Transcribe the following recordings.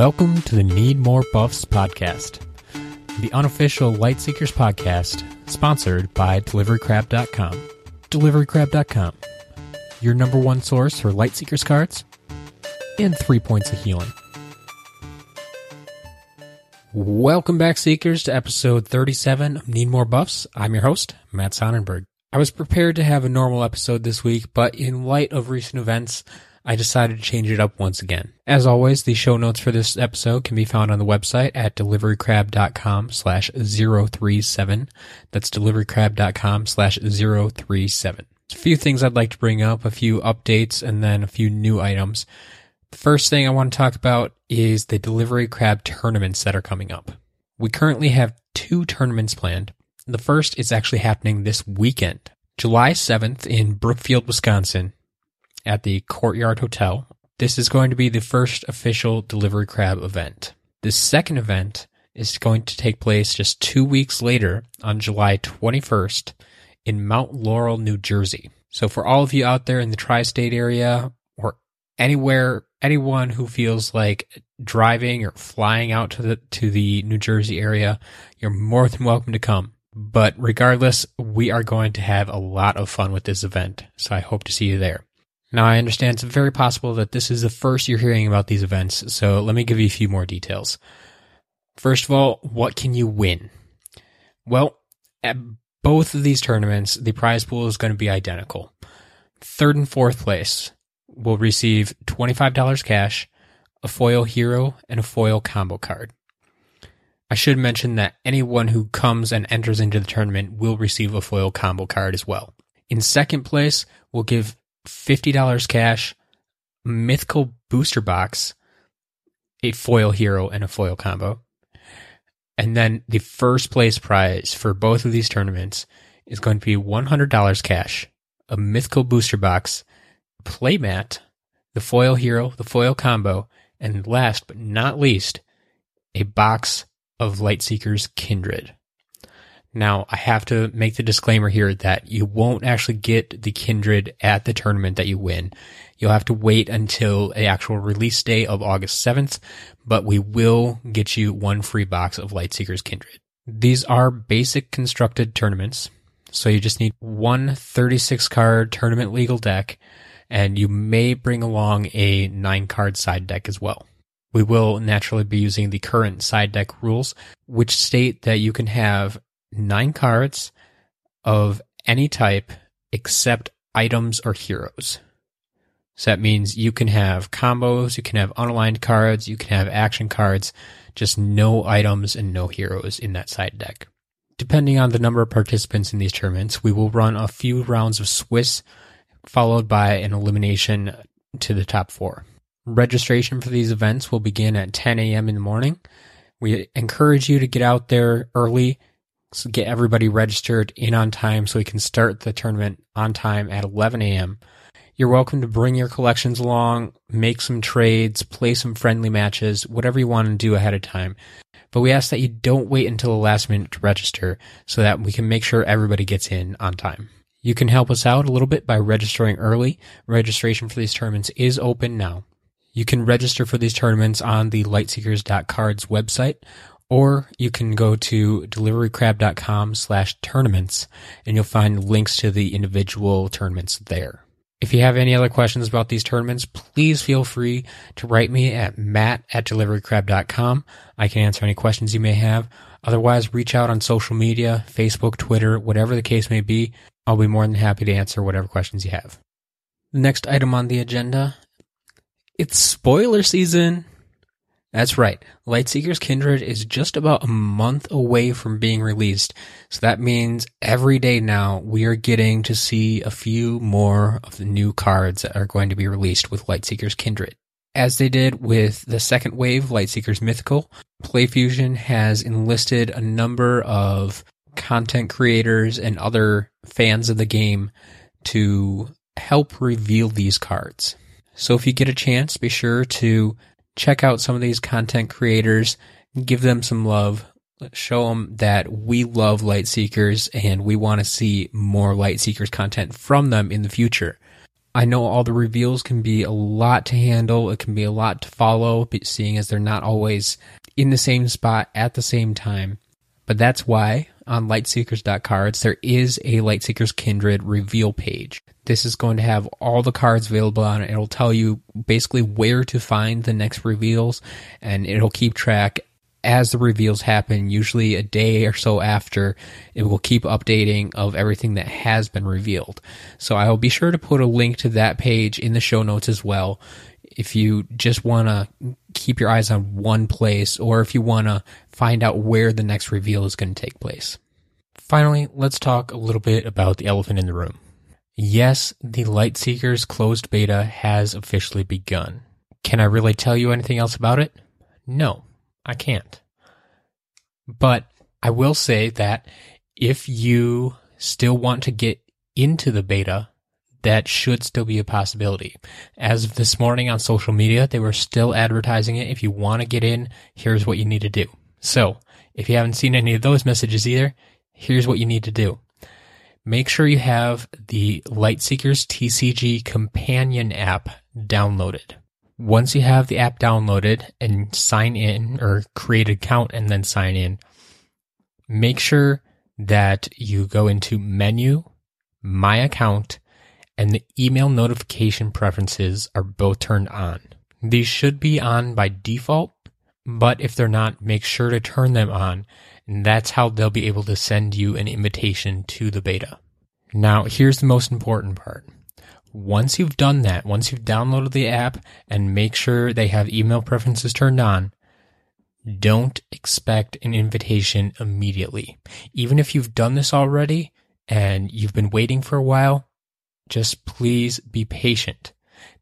Welcome to the Need More Buffs podcast, the unofficial Lightseekers podcast, sponsored by DeliveryCrab.com. DeliveryCrab.com, your number one source for Lightseekers cards and three points of healing. Welcome back, Seekers, to episode 37 of Need More Buffs. I'm your host, Matt Sonnenberg. I was prepared to have a normal episode this week, but in light of recent events, I decided to change it up once again. As always, the show notes for this episode can be found on the website at deliverycrab.com slash 037. That's deliverycrab.com slash 037. A few things I'd like to bring up, a few updates, and then a few new items. The first thing I want to talk about is the Delivery Crab tournaments that are coming up. We currently have two tournaments planned. The first is actually happening this weekend. July 7th in Brookfield, Wisconsin, at the Courtyard Hotel. This is going to be the first official Delivery Crab event. The second event is going to take place just two weeks later on July 21st in Mount Laurel, New Jersey. So for all of you out there in the tri-state area or anywhere, anyone who feels like driving or flying out to the, to the New Jersey area, you're more than welcome to come. But regardless, we are going to have a lot of fun with this event. So I hope to see you there. Now, I understand it's very possible that this is the first you're hearing about these events, so let me give you a few more details. First of all, what can you win? Well, at both of these tournaments, the prize pool is going to be identical. Third and fourth place will receive $25 cash, a foil hero, and a foil combo card. I should mention that anyone who comes and enters into the tournament will receive a foil combo card as well. In second place, we'll give $50 cash, mythical booster box, a foil hero, and a foil combo. And then the first place prize for both of these tournaments is going to be $100 cash, a mythical booster box, playmat, the foil hero, the foil combo, and last but not least, a box of Lightseekers Kindred. Now, I have to make the disclaimer here that you won't actually get the Kindred at the tournament that you win. You'll have to wait until the actual release day of August 7th, but we will get you one free box of Lightseekers Kindred. These are basic constructed tournaments, so you just need one 36 card tournament legal deck, and you may bring along a 9 card side deck as well. We will naturally be using the current side deck rules, which state that you can have nine cards of any type except items or heroes. So that means you can have combos, you can have unaligned cards, you can have action cards, just no items and no heroes in that side deck. Depending on the number of participants in these tournaments, we will run a few rounds of Swiss, followed by an elimination to the top four. Registration for these events will begin at 10 a.m. in the morning. We encourage you to get out there early get everybody registered in on time so we can start the tournament on time at 11 a.m. You're welcome to bring your collections along, make some trades, play some friendly matches, whatever you want to do ahead of time. But we ask that you don't wait until the last minute to register so that we can make sure everybody gets in on time. You can help us out a little bit by registering early. Registration for these tournaments is open now. You can register for these tournaments on the lightseekers.cards website or you can go to deliverycrab.com slash tournaments and you'll find links to the individual tournaments there. If you have any other questions about these tournaments, please feel free to write me at matt at deliverycrab.com. I can answer any questions you may have. Otherwise, reach out on social media, Facebook, Twitter, whatever the case may be. I'll be more than happy to answer whatever questions you have. The next item on the agenda, it's spoiler season. That's right. Lightseekers Kindred is just about a month away from being released. So that means every day now we are getting to see a few more of the new cards that are going to be released with Lightseekers Kindred. As they did with the second wave, Lightseekers Mythical, PlayFusion has enlisted a number of content creators and other fans of the game to help reveal these cards. So if you get a chance, be sure to check out some of these content creators, give them some love, show them that we love light seekers and we want to see more light seekers content from them in the future. I know all the reveals can be a lot to handle. It can be a lot to follow, seeing as they're not always in the same spot at the same time. But that's why on lightseekers.cards there is a Lightseekers Kindred reveal page. This is going to have all the cards available on it. It'll tell you basically where to find the next reveals and it'll keep track as the reveals happen, usually a day or so after, it will keep updating of everything that has been revealed. So I will be sure to put a link to that page in the show notes as well. If you just want to keep your eyes on one place or if you want to find out where the next reveal is going to take place. Finally, let's talk a little bit about the elephant in the room. Yes, the Lightseekers closed beta has officially begun. Can I really tell you anything else about it? No. I can't. But I will say that if you still want to get into the beta, that should still be a possibility. As of this morning on social media, they were still advertising it. If you want to get in, here's what you need to do. So, if you haven't seen any of those messages either, here's what you need to do. Make sure you have the Lightseekers TCG companion app downloaded. Once you have the app downloaded and sign in or create an account and then sign in, make sure that you go into menu, my account, and the email notification preferences are both turned on. These should be on by default, but if they're not, make sure to turn them on. And that's how they'll be able to send you an invitation to the beta. Now, here's the most important part. Once you've done that, once you've downloaded the app and make sure they have email preferences turned on, don't expect an invitation immediately. Even if you've done this already and you've been waiting for a while, just please be patient.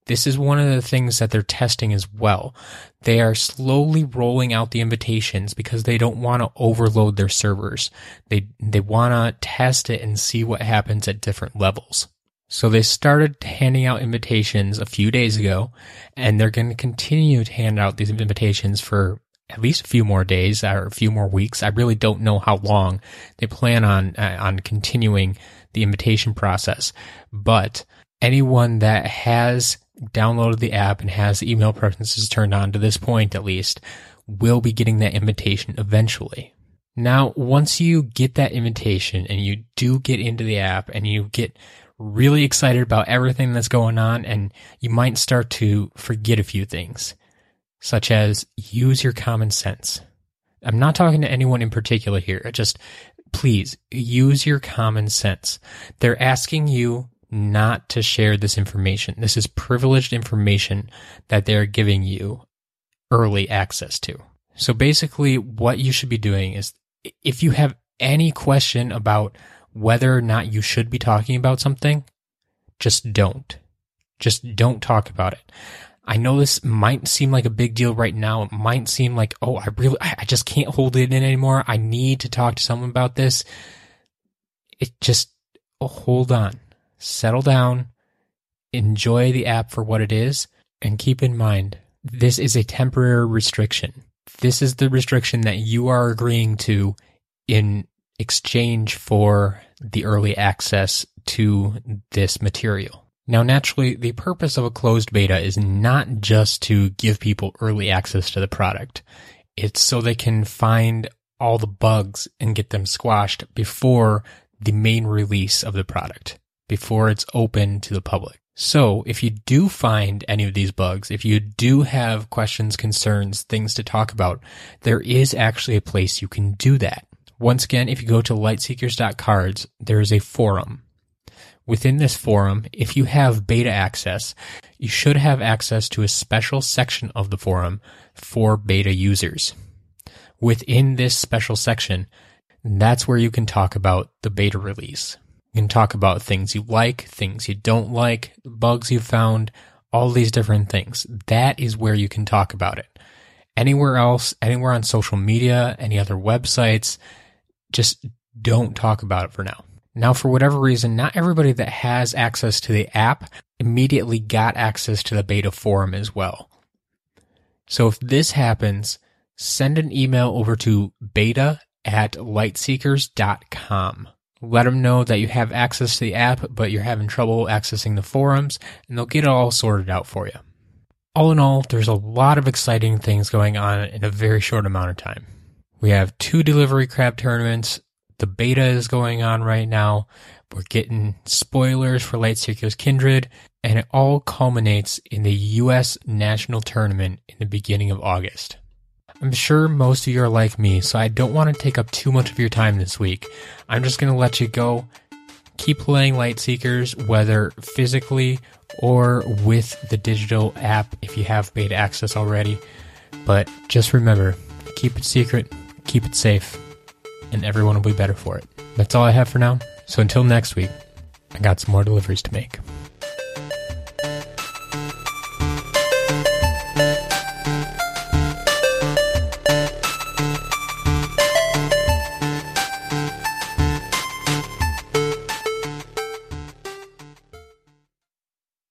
This is one of the things that they're testing as well. They are slowly rolling out the invitations because they don't want to overload their servers. They they want to test it and see what happens at different levels. So they started handing out invitations a few days ago, and they're going to continue to hand out these invitations for at least a few more days or a few more weeks. I really don't know how long they plan on uh, on continuing the invitation process, but anyone that has downloaded the app and has email preferences turned on to this point at least will be getting that invitation eventually. Now, once you get that invitation and you do get into the app and you get really excited about everything that's going on, and you might start to forget a few things, such as use your common sense. I'm not talking to anyone in particular here. Just please use your common sense. They're asking you not to share this information. This is privileged information that they're giving you early access to. So basically, what you should be doing is if you have any question about whether or not you should be talking about something, just don't. Just don't talk about it. I know this might seem like a big deal right now. It might seem like, oh, I really, I just can't hold it in anymore. I need to talk to someone about this. It just, oh, hold on, settle down, enjoy the app for what it is, and keep in mind, this is a temporary restriction. This is the restriction that you are agreeing to in exchange for the early access to this material. Now, naturally, the purpose of a closed beta is not just to give people early access to the product. It's so they can find all the bugs and get them squashed before the main release of the product, before it's open to the public. So if you do find any of these bugs, if you do have questions, concerns, things to talk about, there is actually a place you can do that. Once again, if you go to lightseekers.cards, there is a forum. Within this forum, if you have beta access, you should have access to a special section of the forum for beta users. Within this special section, that's where you can talk about the beta release. You can talk about things you like, things you don't like, bugs you've found, all these different things. That is where you can talk about it. Anywhere else, anywhere on social media, any other websites, just don't talk about it for now. Now, for whatever reason, not everybody that has access to the app immediately got access to the beta forum as well. So if this happens, send an email over to beta at lightseekers.com. let them know that you have access to the app, but you're having trouble accessing the forums, and they'll get it all sorted out for you. All in all, there's a lot of exciting things going on in a very short amount of time. We have two delivery crab tournaments. The beta is going on right now. We're getting spoilers for Light Lightseekers Kindred, and it all culminates in the U.S. National Tournament in the beginning of August. I'm sure most of you are like me, so I don't want to take up too much of your time this week. I'm just going to let you go. Keep playing Lightseekers, whether physically or with the digital app if you have beta access already. But just remember keep it secret, keep it safe, and everyone will be better for it. That's all I have for now. So until next week, I got some more deliveries to make.